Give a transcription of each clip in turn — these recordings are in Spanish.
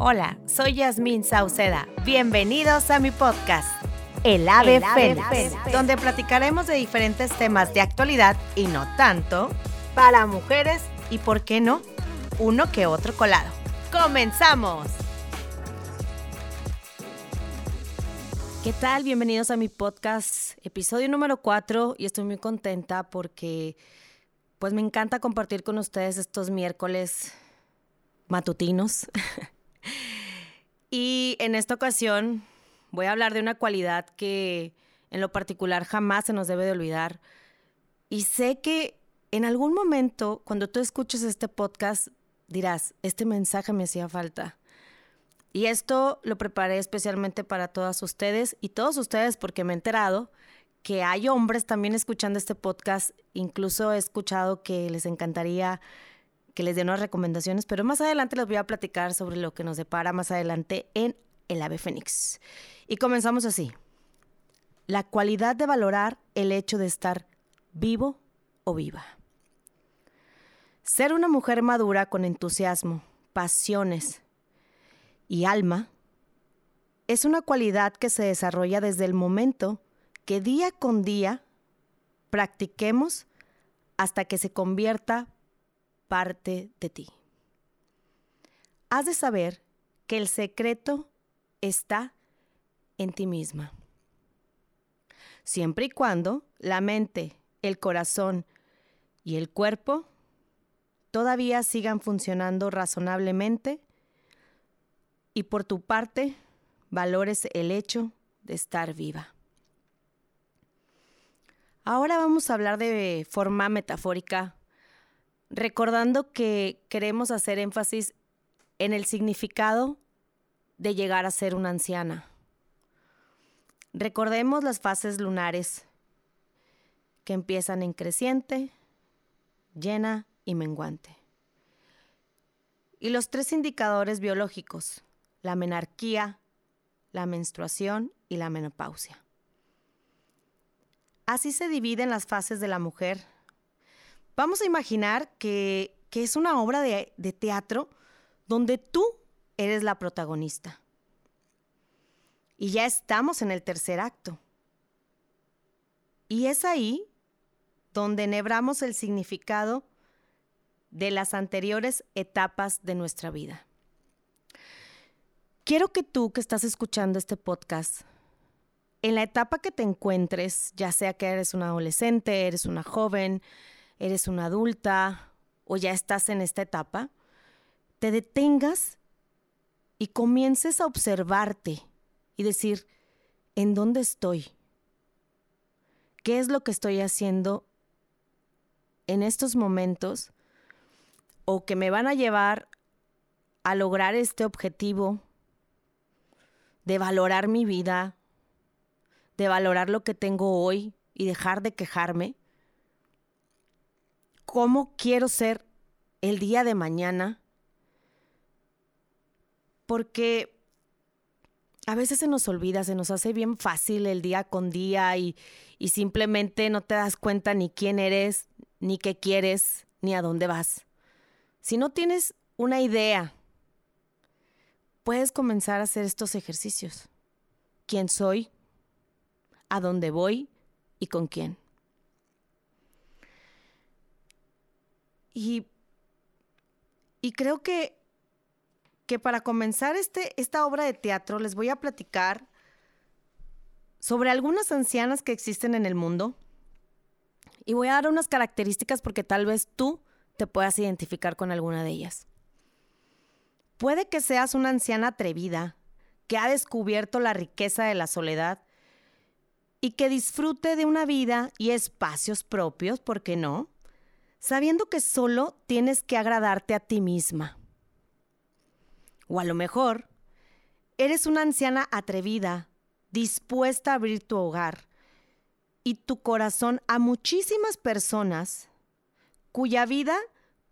Hola, soy Yasmín Sauceda. Bienvenidos a mi podcast, El Ave, Fénix, donde platicaremos de diferentes temas de actualidad y no tanto para mujeres y, ¿por qué no?, uno que otro colado. ¡Comenzamos! ¿Qué tal? Bienvenidos a mi podcast, episodio número 4 y estoy muy contenta porque pues me encanta compartir con ustedes estos miércoles matutinos. y en esta ocasión voy a hablar de una cualidad que en lo particular jamás se nos debe de olvidar. Y sé que en algún momento, cuando tú escuches este podcast, dirás, este mensaje me hacía falta. Y esto lo preparé especialmente para todas ustedes y todos ustedes porque me he enterado que hay hombres también escuchando este podcast. Incluso he escuchado que les encantaría que les dé unas recomendaciones, pero más adelante les voy a platicar sobre lo que nos depara más adelante en El Ave Fénix. Y comenzamos así. La cualidad de valorar el hecho de estar vivo o viva. Ser una mujer madura con entusiasmo, pasiones y alma es una cualidad que se desarrolla desde el momento que día con día practiquemos hasta que se convierta parte de ti. Has de saber que el secreto está en ti misma. Siempre y cuando la mente, el corazón y el cuerpo todavía sigan funcionando razonablemente y por tu parte valores el hecho de estar viva. Ahora vamos a hablar de forma metafórica, recordando que queremos hacer énfasis en el significado de llegar a ser una anciana. Recordemos las fases lunares que empiezan en creciente, llena y menguante. Y los tres indicadores biológicos, la menarquía, la menstruación y la menopausia. Así se dividen las fases de la mujer. Vamos a imaginar que, es una obra de, de teatro donde tú eres la protagonista. Y ya estamos en el tercer acto. Y es ahí donde enhebramos el significado de las anteriores etapas de nuestra vida. Quiero que tú que estás escuchando este podcast en la etapa que te encuentres, ya sea que eres un adolescente, eres una joven, eres una adulta o ya estás en esta etapa, te detengas y comiences a observarte y decir, ¿en dónde estoy? ¿Qué es lo que estoy haciendo en estos momentos o que me van a llevar a lograr este objetivo de valorar mi vida, de valorar lo que tengo hoy y dejar de quejarme? ¿Cómo quiero ser el día de mañana? Porque a veces se nos olvida, se nos hace bien fácil el día con día y, y simplemente no te das cuenta ni quién eres, ni qué quieres, ni a dónde vas. Si no tienes una idea, puedes comenzar a hacer estos ejercicios. ¿Quién soy? a dónde voy y con quién. Y, creo que, que para comenzar este, esta obra de teatro les voy a platicar sobre algunas ancianas que existen en el mundo y voy a dar unas características porque tal vez tú te puedas identificar con alguna de ellas. Puede que seas una anciana atrevida que ha descubierto la riqueza de la soledad y que disfrute de una vida y espacios propios, ¿por qué no? Sabiendo que solo tienes que agradarte a ti misma. O a lo mejor, eres una anciana atrevida, dispuesta a abrir tu hogar y tu corazón a muchísimas personas cuya vida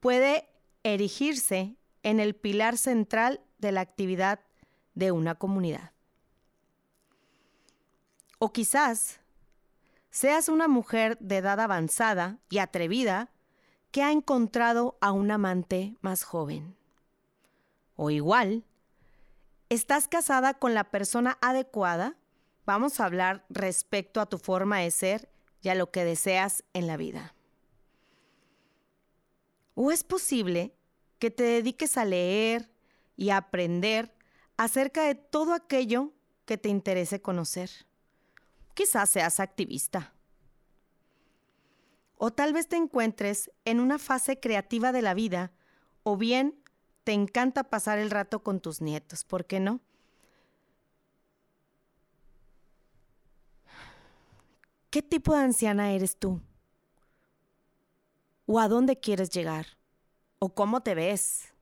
puede erigirse en el pilar central de la actividad de una comunidad. O quizás seas una mujer de edad avanzada y atrevida que ha encontrado a un amante más joven. O igual, ¿Estás casada con la persona adecuada? Vamos a hablar respecto a tu forma de ser y a lo que deseas en la vida. ¿O es posible que te dediques a leer y aprender acerca de todo aquello que te interese conocer? Quizás seas activista. O tal vez te encuentres en una fase creativa de la vida, o bien te encanta pasar el rato con tus nietos, ¿por qué no? ¿Qué tipo de anciana eres tú? ¿O a dónde quieres llegar? ¿O cómo te ves?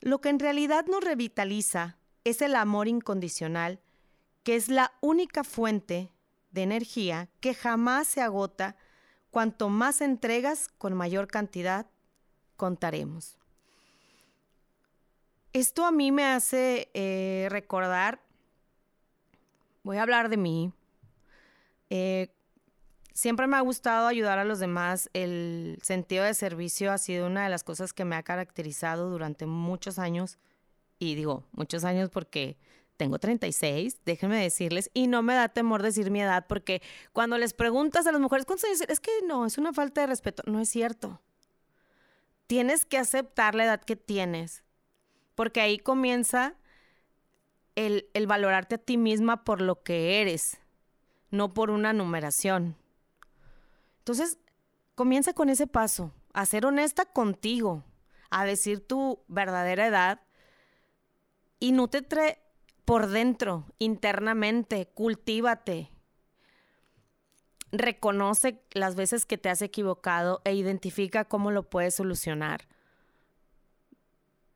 Lo que en realidad nos revitaliza es el amor incondicional, que es la única fuente de energía que jamás se agota. Cuanto más entregas, con mayor cantidad contaremos. Esto a mí me hace eh, recordar voy a hablar de mí. Eh, siempre me ha gustado ayudar a los demás. El sentido de servicio ha sido una de las cosas que me ha caracterizado durante muchos años. Y digo, muchos años porque tengo 36, déjenme decirles, y no me da temor decir mi edad, porque cuando les preguntas a las mujeres cuántos años, es que no, es una falta de respeto. No es cierto. Tienes que aceptar la edad que tienes, porque ahí comienza el, valorarte a ti misma por lo que eres, no por una numeración. Entonces, comienza con ese paso, a ser honesta contigo, a decir tu verdadera edad y nútrete por dentro, internamente, cultívate. Reconoce las veces que te has equivocado e identifica cómo lo puedes solucionar.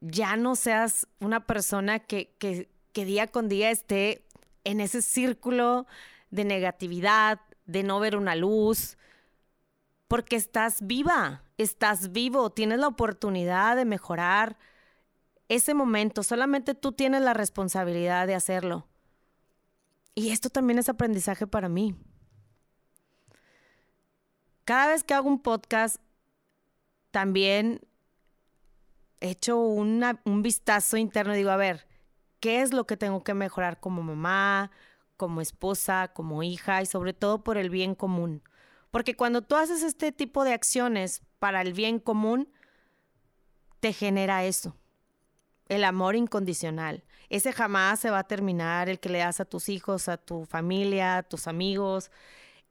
Ya no seas una persona que, que, que día con día esté en ese círculo de negatividad, de no ver una luz, porque estás viva, estás vivo, tienes la oportunidad de mejorar ese momento, solamente tú tienes la responsabilidad de hacerlo. Y esto también es aprendizaje para mí. Cada vez que hago un podcast, también echo un vistazo interno y digo, a ver, qué es lo que tengo que mejorar como mamá, como esposa, como hija y sobre todo por el bien común. Porque cuando tú haces este tipo de acciones para el bien común, te genera eso, el amor incondicional. Ese jamás se va a terminar, el que le das a tus hijos, a tu familia, a tus amigos.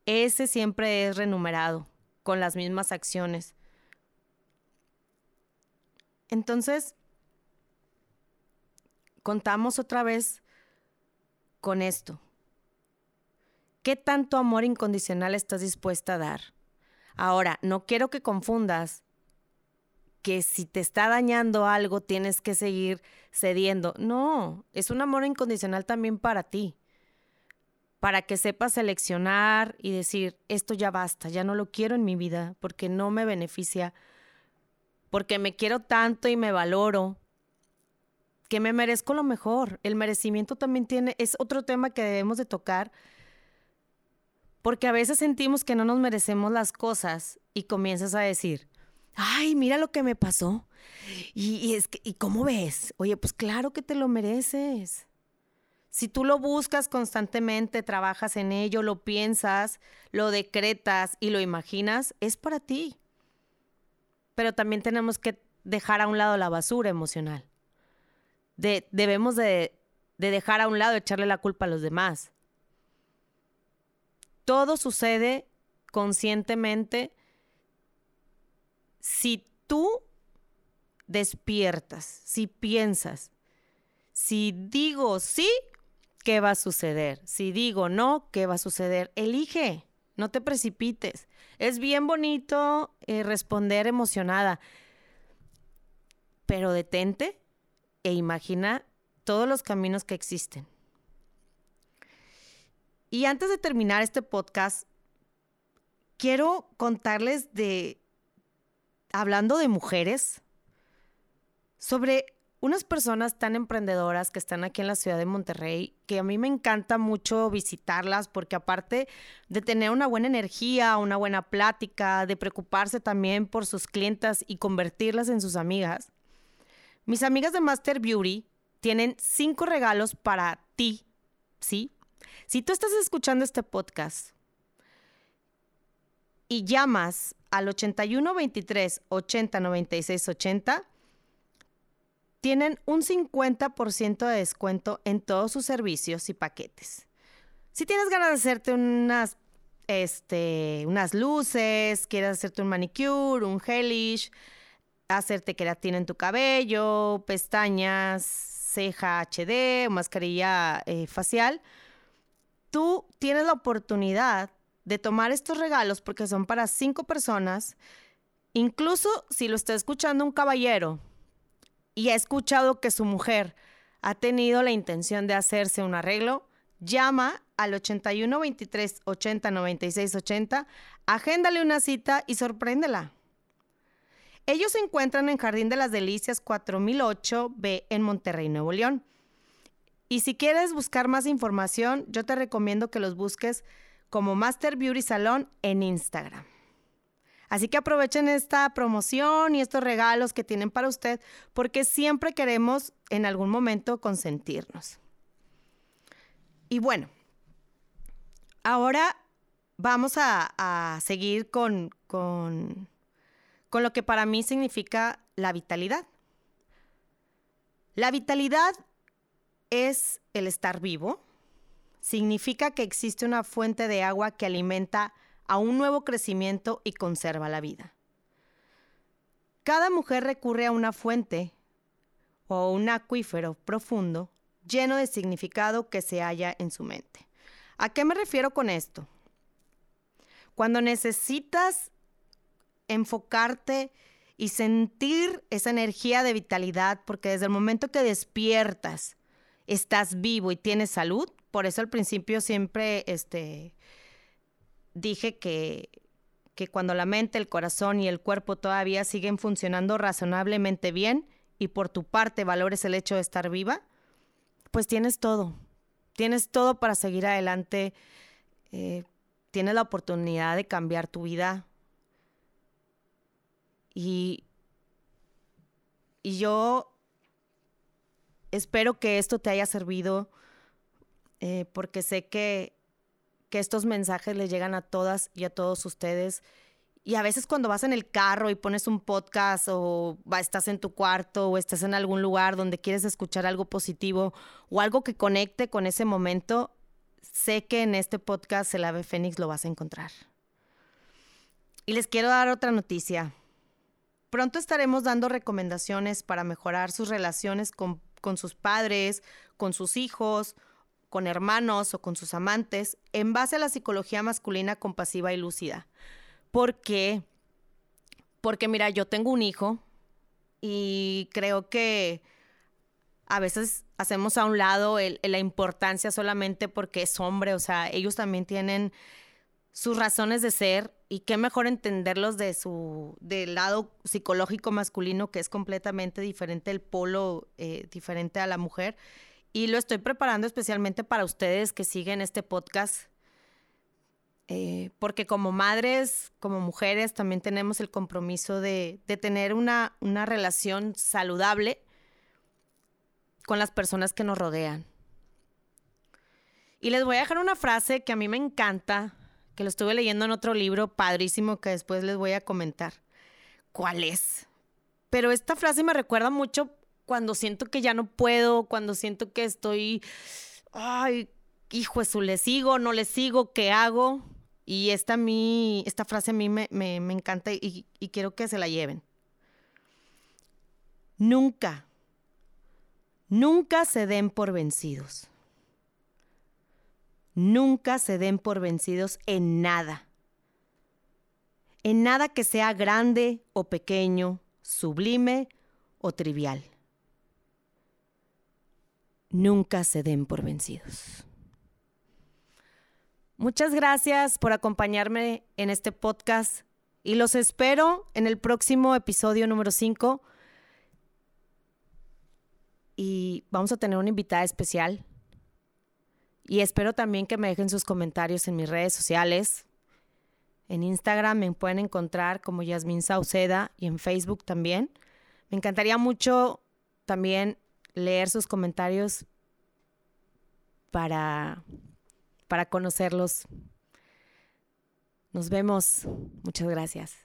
Ese siempre es renumerado con las mismas acciones. Entonces, contamos otra vez con esto. ¿Qué tanto amor incondicional estás dispuesta a dar? Ahora, no quiero que confundas que si te está dañando algo tienes que seguir cediendo. No, es un amor incondicional también para ti. Para que sepas seleccionar y decir, esto ya basta, ya no lo quiero en mi vida porque no me beneficia, porque me quiero tanto y me valoro, que me merezco lo mejor. El merecimiento también tiene, es otro tema que debemos de tocar, porque a veces sentimos que no nos merecemos las cosas y comienzas a decir, ay, mira lo que me pasó. Y, es que, ¿y cómo ves? Oye, pues claro que te lo mereces. Si tú lo buscas constantemente, trabajas en ello, lo piensas, lo decretas y lo imaginas, es para ti. Pero también tenemos que dejar a un lado la basura emocional debemos de, de dejar a un lado, echarle la culpa a los demás. Todo sucede conscientemente si tú despiertas, si piensas, si digo sí, ¿qué va a suceder? Si digo no, ¿qué va a suceder? Elige, no te precipites. Es bien bonito eh, responder emocionada, pero detente e imagina todos los caminos que existen. Y antes de terminar este podcast, quiero contarles de, hablando de mujeres, sobre unas personas tan emprendedoras que están aquí en la ciudad de Monterrey, que a mí me encanta mucho visitarlas porque aparte de tener una buena energía, una buena plática, de preocuparse también por sus clientas y convertirlas en sus amigas, Mis amigas de Master Beauty tienen cinco regalos para ti, ¿sí? Si tú estás escuchando este podcast y llamas al 81 23 80 96 80, tienen un 50% de descuento en todos sus servicios y paquetes. Si tienes ganas de hacerte unas, este, unas luces, quieres hacerte un manicure, un gelish, hacerte queratina en tu cabello, pestañas, ceja HD, mascarilla eh, facial, tú tienes la oportunidad de tomar estos regalos porque son para cinco personas, incluso si lo está escuchando un caballero y ha escuchado que su mujer ha tenido la intención de hacerse un arreglo, llama al 81 23 80 96 80, agéndale una cita y sorpréndela. Ellos se encuentran en Jardín de las Delicias 4008B en Monterrey, Nuevo León. Y si quieres buscar más información, yo te recomiendo que los busques como Master Beauty Salon en Instagram. Así que aprovechen esta promoción y estos regalos que tienen para usted porque siempre queremos en algún momento consentirnos. Y bueno, ahora vamos a, seguir con, con, con lo que para mí significa la vitalidad. La vitalidad es el estar vivo, significa que existe una fuente de agua que alimenta a un nuevo crecimiento y conserva la vida. Cada mujer recurre a una fuente o un acuífero profundo lleno de significado que se halla en su mente. ¿A qué me refiero con esto? Cuando necesitas enfocarte y sentir esa energía de vitalidad, porque desde el momento que despiertas, estás vivo y tienes salud, por eso al principio siempre este, dije que, que cuando la mente, el corazón y el cuerpo todavía siguen funcionando razonablemente bien y por tu parte valores el hecho de estar viva, pues tienes todo. Tienes todo para seguir adelante. Eh, tienes la oportunidad de cambiar tu vida. Y, y yo espero que esto te haya servido eh, porque sé que, que estos mensajes les llegan a todas y a todos ustedes. Y a veces cuando vas en el carro y pones un podcast o estás en tu cuarto o estás en algún lugar donde quieres escuchar algo positivo o algo que conecte con ese momento, sé que en este podcast El Ave Fénix lo vas a encontrar. Y les quiero dar otra noticia. Pronto estaremos dando recomendaciones para mejorar sus relaciones con, con sus padres, con sus hijos con hermanos o con sus amantes en base a la psicología masculina compasiva y lúcida. ¿Por qué? Porque mira, yo tengo un hijo y creo que a veces hacemos a un lado la importancia solamente porque es hombre, o sea, ellos también tienen sus razones de ser y qué mejor entenderlos de su del lado psicológico masculino que es completamente diferente el polo eh, diferente a la mujer y lo estoy preparando especialmente para ustedes que siguen este podcast, eh, porque como madres, como mujeres, también tenemos el compromiso de, tener una, una relación saludable con las personas que nos rodean. Y les voy a dejar una frase que a mí me encanta, que lo estuve leyendo en otro libro padrísimo que después les voy a comentar. ¿Cuál es? Pero esta frase me recuerda mucho cuando siento que ya no puedo, cuando siento que estoy, ay, hijo eso, le sigo, no le sigo, ¿qué hago? Y esta, a mí, esta frase a mí me, me encanta y, y quiero que se la lleven. Nunca, nunca se den por vencidos. Nunca se den por vencidos en nada. En nada que sea grande o pequeño, sublime o trivial nunca se den por vencidos. Muchas gracias por acompañarme en este podcast y los espero en el próximo episodio número 5. Y vamos a tener una invitada especial. Y espero también que me dejen sus comentarios en mis redes sociales. En Instagram me pueden encontrar como Yasmin Sauceda y en Facebook también. Me encantaría mucho también leer sus comentarios para, para conocerlos. Nos vemos. Muchas gracias.